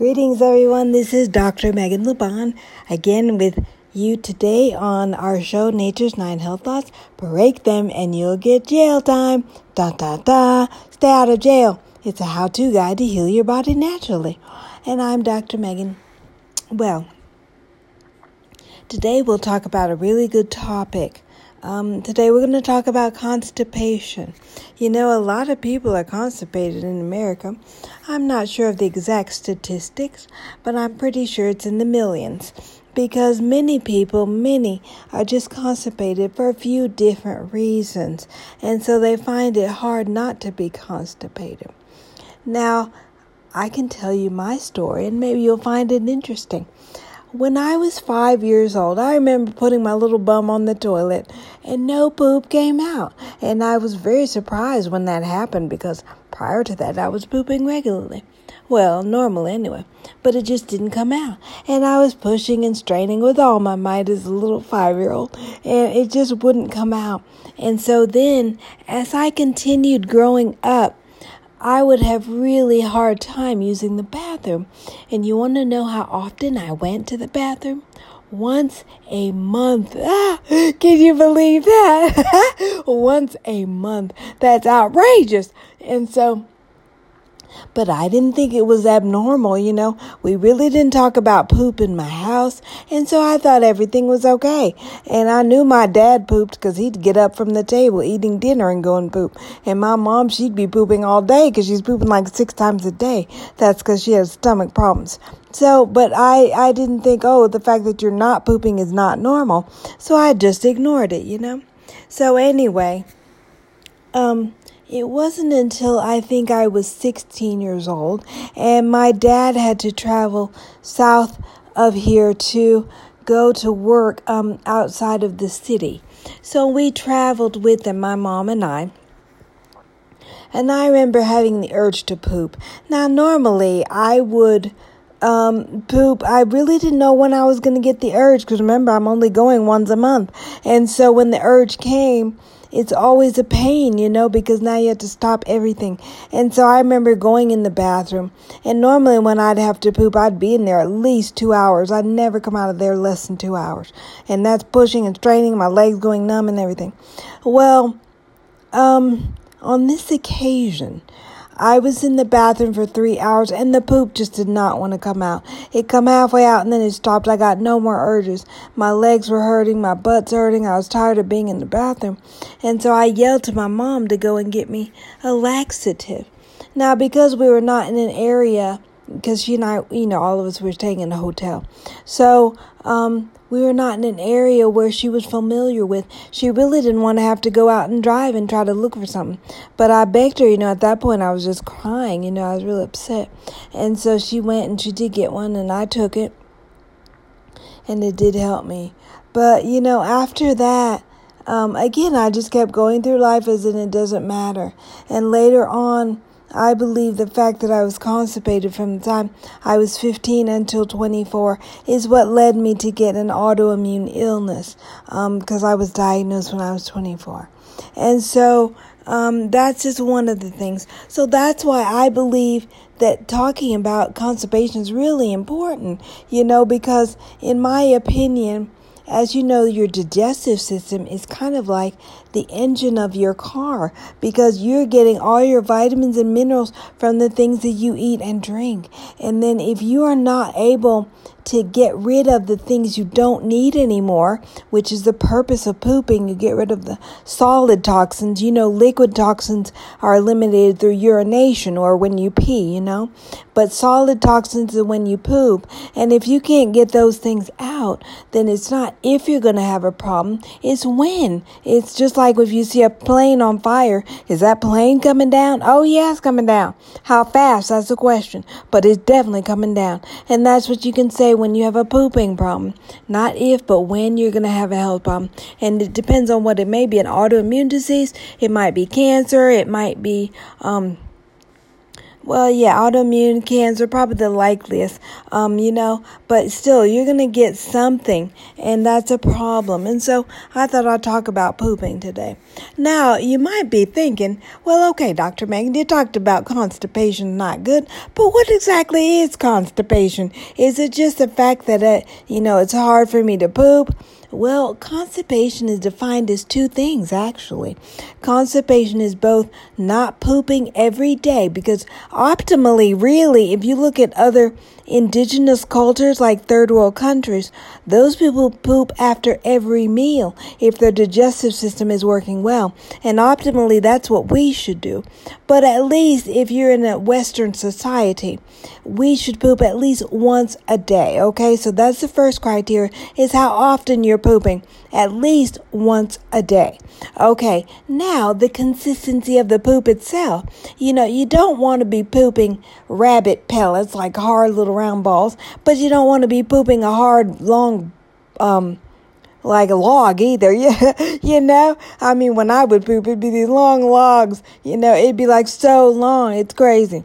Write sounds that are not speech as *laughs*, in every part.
Greetings, everyone. This is Dr. Megan Laban again with you today on our show, Nature's Nine Health Laws. Break them and you'll get jail time. Da da da. Stay out of jail. It's a how to guide to heal your body naturally. And I'm Dr. Megan. Well, today we'll talk about a really good topic um, today we're going to talk about constipation. You know, a lot of people are constipated in America. I'm not sure of the exact statistics, but I'm pretty sure it's in the millions. Because many people, many, are just constipated for a few different reasons. And so they find it hard not to be constipated. Now, I can tell you my story, and maybe you'll find it interesting. When I was five years old, I remember putting my little bum on the toilet and no poop came out. And I was very surprised when that happened because prior to that I was pooping regularly. Well, normally anyway, but it just didn't come out. And I was pushing and straining with all my might as a little five year old, and it just wouldn't come out. And so then, as I continued growing up, I would have really hard time using the bathroom. And you want to know how often I went to the bathroom? Once a month. Ah, *laughs* can you believe that? *laughs* Once a month. That's outrageous. And so but I didn't think it was abnormal, you know. We really didn't talk about poop in my house, and so I thought everything was okay. And I knew my dad pooped because he'd get up from the table eating dinner and go and poop. And my mom, she'd be pooping all day because she's pooping like six times a day. That's because she has stomach problems. So, but I, I didn't think, oh, the fact that you're not pooping is not normal. So I just ignored it, you know. So anyway, um, it wasn't until I think I was 16 years old and my dad had to travel south of here to go to work um, outside of the city. So we traveled with him, my mom and I. And I remember having the urge to poop. Now, normally I would um, poop. I really didn't know when I was going to get the urge because remember, I'm only going once a month. And so when the urge came, it's always a pain, you know, because now you have to stop everything. And so I remember going in the bathroom, and normally when I'd have to poop, I'd be in there at least two hours. I'd never come out of there less than two hours. And that's pushing and straining, my legs going numb and everything. Well, um, on this occasion, I was in the bathroom for three hours and the poop just did not want to come out. It come halfway out and then it stopped. I got no more urges. My legs were hurting, my butt's hurting. I was tired of being in the bathroom. And so I yelled to my mom to go and get me a laxative. Now, because we were not in an area because she and I, you know, all of us were staying in a hotel. So, um, we were not in an area where she was familiar with. She really didn't want to have to go out and drive and try to look for something. But I begged her, you know, at that point I was just crying, you know, I was really upset. And so she went and she did get one and I took it. And it did help me. But, you know, after that, um, again, I just kept going through life as in it doesn't matter. And later on, I believe the fact that I was constipated from the time I was 15 until 24 is what led me to get an autoimmune illness because um, I was diagnosed when I was 24. And so um, that's just one of the things. So that's why I believe that talking about constipation is really important, you know, because in my opinion, as you know, your digestive system is kind of like the engine of your car because you're getting all your vitamins and minerals from the things that you eat and drink. And then if you are not able to get rid of the things you don't need anymore, which is the purpose of pooping. You get rid of the solid toxins. You know, liquid toxins are eliminated through urination or when you pee, you know, but solid toxins are when you poop. And if you can't get those things out, then it's not if you're going to have a problem, it's when. It's just like if you see a plane on fire, is that plane coming down? Oh, yeah, it's coming down. How fast? That's the question. But it's definitely coming down. And that's what you can say when you have a pooping problem. Not if, but when you're going to have a health problem. And it depends on what it may be an autoimmune disease, it might be cancer, it might be, um, Well, yeah, autoimmune cancer probably the likeliest, um, you know, but still, you're gonna get something, and that's a problem. And so, I thought I'd talk about pooping today. Now, you might be thinking, well, okay, Dr. Megan, you talked about constipation not good, but what exactly is constipation? Is it just the fact that, uh, you know, it's hard for me to poop? Well, constipation is defined as two things, actually. Constipation is both not pooping every day, because optimally, really, if you look at other indigenous cultures like third world countries, those people poop after every meal if their digestive system is working well. And optimally, that's what we should do. But at least if you're in a Western society, we should poop at least once a day. Okay. So that's the first criteria is how often you're pooping at least once a day. Okay. Now the consistency of the poop itself. You know, you don't want to be pooping rabbit pellets like hard little round balls, but you don't want to be pooping a hard, long, um, like a log either. *laughs* Yeah, you know. I mean, when I would poop, it'd be these long logs. You know, it'd be like so long. It's crazy.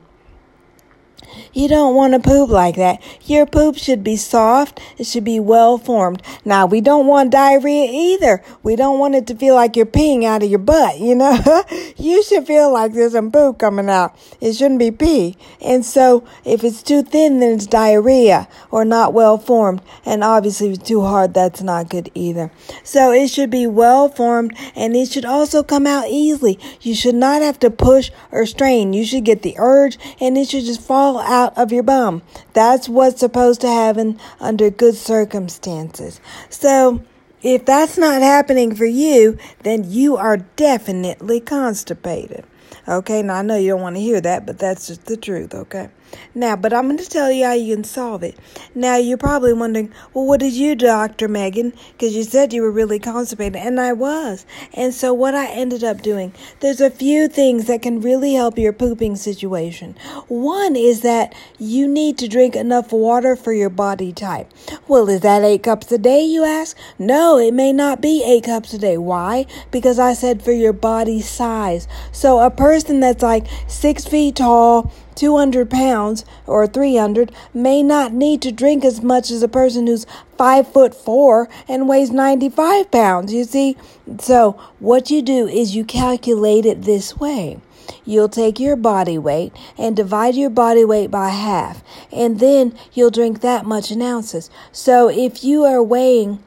You don't want to poop like that. Your poop should be soft. It should be well formed. Now, we don't want diarrhea either. We don't want it to feel like you're peeing out of your butt, you know? *laughs* you should feel like there's some poop coming out. It shouldn't be pee. And so, if it's too thin, then it's diarrhea or not well formed. And obviously, if it's too hard, that's not good either. So, it should be well formed and it should also come out easily. You should not have to push or strain. You should get the urge and it should just fall out of your bum. That's what's supposed to happen under good circumstances. So, if that's not happening for you, then you are definitely constipated. Okay, now I know you don't want to hear that, but that's just the truth, okay? Now, but I'm going to tell you how you can solve it. Now, you're probably wondering, well, what did you do, Dr. Megan? Because you said you were really constipated, and I was. And so, what I ended up doing, there's a few things that can really help your pooping situation. One is that you need to drink enough water for your body type. Well, is that eight cups a day, you ask? No, it may not be eight cups a day. Why? Because I said for your body size. So, a person that's like six feet tall, 200 pounds or 300 may not need to drink as much as a person who's 5 foot 4 and weighs 95 pounds you see so what you do is you calculate it this way You'll take your body weight and divide your body weight by half, and then you'll drink that much in ounces. So if you are weighing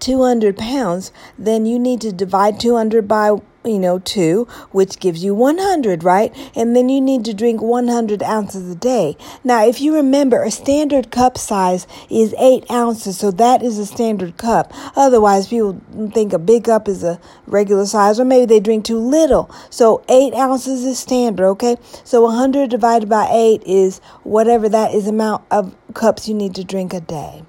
200 pounds, then you need to divide 200 by you know, two, which gives you 100, right? And then you need to drink 100 ounces a day. Now, if you remember, a standard cup size is eight ounces, so that is a standard cup. Otherwise, people think a big cup is a regular size, or maybe they drink too little. So, eight ounces is standard, okay? So, 100 divided by eight is whatever that is amount of cups you need to drink a day.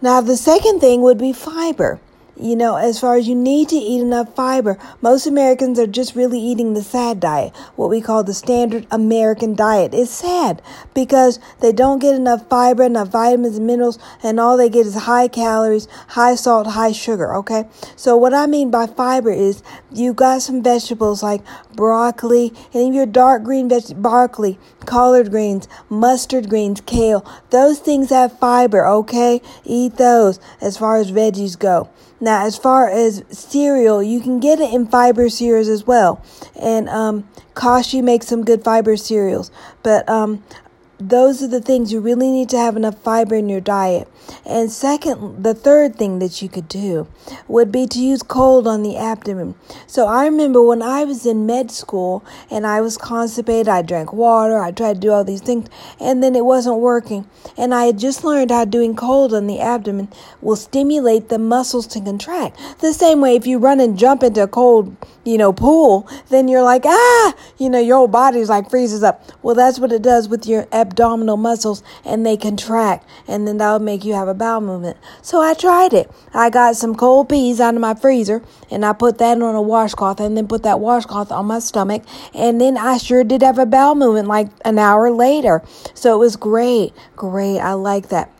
Now, the second thing would be fiber. You know, as far as you need to eat enough fiber, most Americans are just really eating the sad diet, what we call the standard American diet. It's sad because they don't get enough fiber, enough vitamins and minerals, and all they get is high calories, high salt, high sugar, okay? So what I mean by fiber is you got some vegetables like broccoli, and your dark green vegetables, broccoli, collard greens, mustard greens, kale. Those things have fiber, okay? Eat those as far as veggies go. Now, as far as cereal, you can get it in fiber cereals as well. And um, Kashi makes some good fiber cereals. But um, those are the things you really need to have enough fiber in your diet. And second, the third thing that you could do would be to use cold on the abdomen. So I remember when I was in med school and I was constipated, I drank water, I tried to do all these things, and then it wasn't working. And I had just learned how doing cold on the abdomen will stimulate the muscles to contract. The same way if you run and jump into a cold, you know, pool, then you're like, ah, you know, your whole body's like freezes up. Well, that's what it does with your abdomen abdominal muscles and they contract and then that'll make you have a bowel movement. So I tried it. I got some cold peas out of my freezer and I put that on a washcloth and then put that washcloth on my stomach and then I sure did have a bowel movement like an hour later. So it was great. Great. I like that.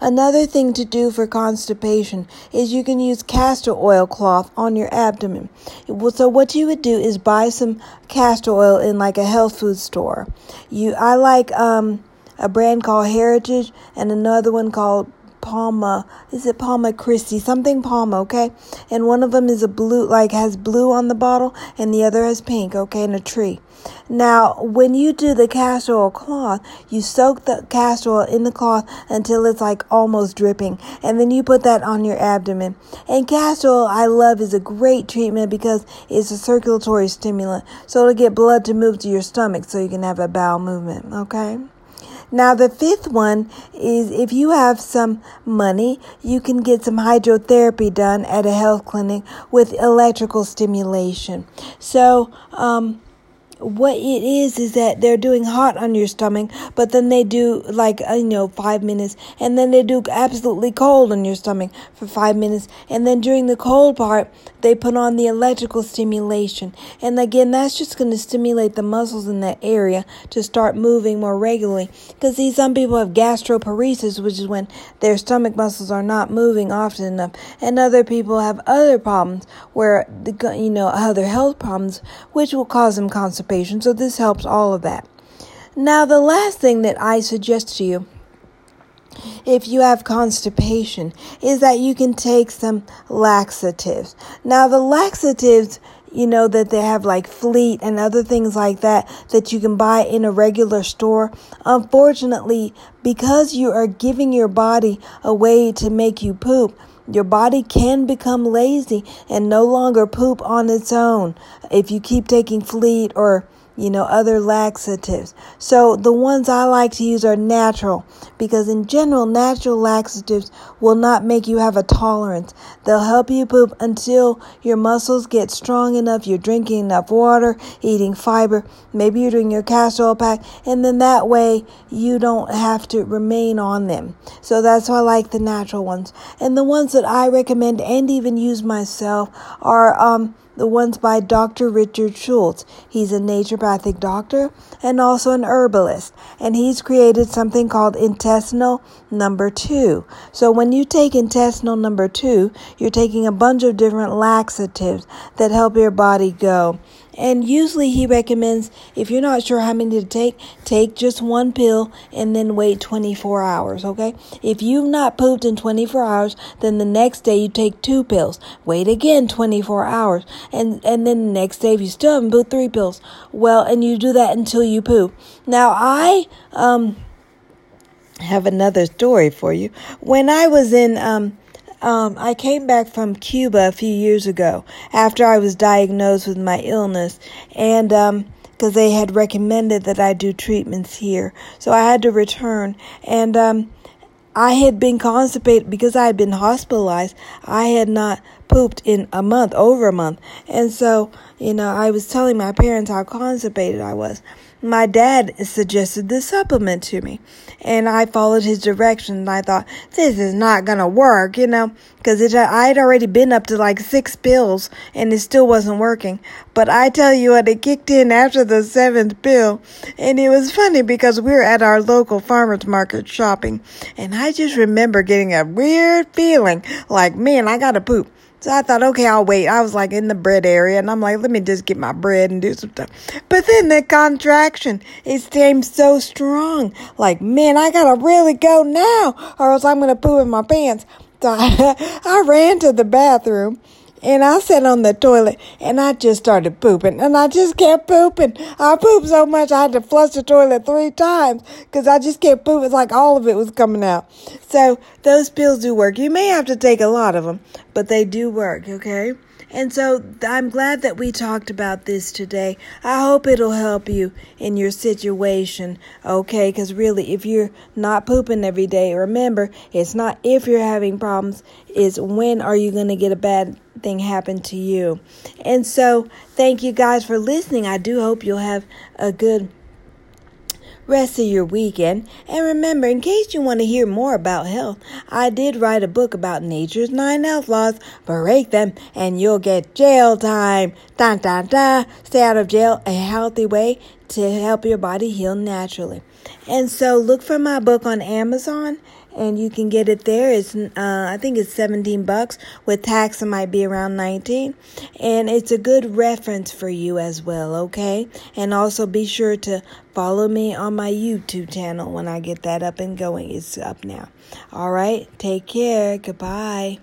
Another thing to do for constipation is you can use castor oil cloth on your abdomen. So what you would do is buy some castor oil in like a health food store. You, I like um, a brand called Heritage and another one called Palma. Is it Palma Christi? Something Palma, okay? And one of them is a blue, like has blue on the bottle, and the other has pink, okay, and a tree. Now, when you do the castor oil cloth, you soak the castor oil in the cloth until it's like almost dripping, and then you put that on your abdomen. And castor oil, I love, is a great treatment because it's a circulatory stimulant, so it'll get blood to move to your stomach so you can have a bowel movement, okay? Now, the fifth one is if you have some money, you can get some hydrotherapy done at a health clinic with electrical stimulation. So, um, what it is is that they're doing hot on your stomach, but then they do like uh, you know five minutes, and then they do absolutely cold on your stomach for five minutes, and then during the cold part they put on the electrical stimulation, and again that's just going to stimulate the muscles in that area to start moving more regularly. Because see, some people have gastroparesis, which is when their stomach muscles are not moving often enough, and other people have other problems where the you know other health problems, which will cause them constipation so this helps all of that. Now, the last thing that I suggest to you if you have constipation is that you can take some laxatives. Now, the laxatives, you know, that they have like Fleet and other things like that that you can buy in a regular store. Unfortunately, because you are giving your body a way to make you poop, your body can become lazy and no longer poop on its own. If you keep taking Fleet or you know, other laxatives. So the ones I like to use are natural because in general, natural laxatives will not make you have a tolerance. They'll help you poop until your muscles get strong enough, you're drinking enough water, eating fiber, maybe you're doing your castor oil pack, and then that way you don't have to remain on them. So that's why I like the natural ones. And the ones that I recommend and even use myself are, um, the ones by Dr. Richard Schulze. He's a naturopathic doctor and also an herbalist, and he's created something called intestinal number two. So when you take intestinal number two, you're taking a bunch of different laxatives that help your body go. And usually he recommends if you're not sure how many to take, take just one pill and then wait 24 hours, okay? If you've not pooped in 24 hours, then the next day you take two pills. Wait again 24 hours. And and then the next day if you still haven't pooped, three pills. Well, and you do that until you poop. Now I um have another story for you. When I was in um um, I came back from Cuba a few years ago after I was diagnosed with my illness, and because um, they had recommended that I do treatments here, so I had to return. And um, I had been constipated because I had been hospitalized. I had not pooped in a month, over a month, and so you know I was telling my parents how constipated I was my dad suggested this supplement to me and I followed his directions I thought this is not going to work, you know, cuz I had already been up to like 6 pills and it still wasn't working. But I tell you what, it kicked in after the 7th pill and it was funny because we were at our local farmers market shopping and I just remember getting a weird feeling like, man, I got to poop. So I thought, okay, I'll wait. I was like in the bread area and I'm like, let me just get my bread and do some stuff. But then the contraction, it came so strong. Like, man, I gotta really go now or else I'm gonna poo in my pants. So I, *laughs* I ran to the bathroom and I sat on the toilet and I just started pooping and I just kept pooping. I pooped so much I had to flush the toilet three times because I just kept pooping. It's like all of it was coming out. So those pills do work. You may have to take a lot of them, but they do work, okay? And so I'm glad that we talked about this today. I hope it'll help you in your situation, okay? Because really, if you're not pooping every day, remember, it's not if you're having problems, it's when are you going to get a bad thing happen to you. And so, thank you guys for listening. I do hope you'll have a good rest of your weekend. And remember, in case you want to hear more about health, I did write a book about nature's nine health laws. Break them and you'll get jail time. Da da da. Stay out of jail a healthy way. to help your body heal naturally. And so look for my book on Amazon and you can get it there. It's uh, I think it's 17 bucks with tax. It might be around 19, and it's a good reference for you as well. Okay, and also be sure to follow me on my YouTube channel when I get that up and going. It's up now. All right, take care. Goodbye.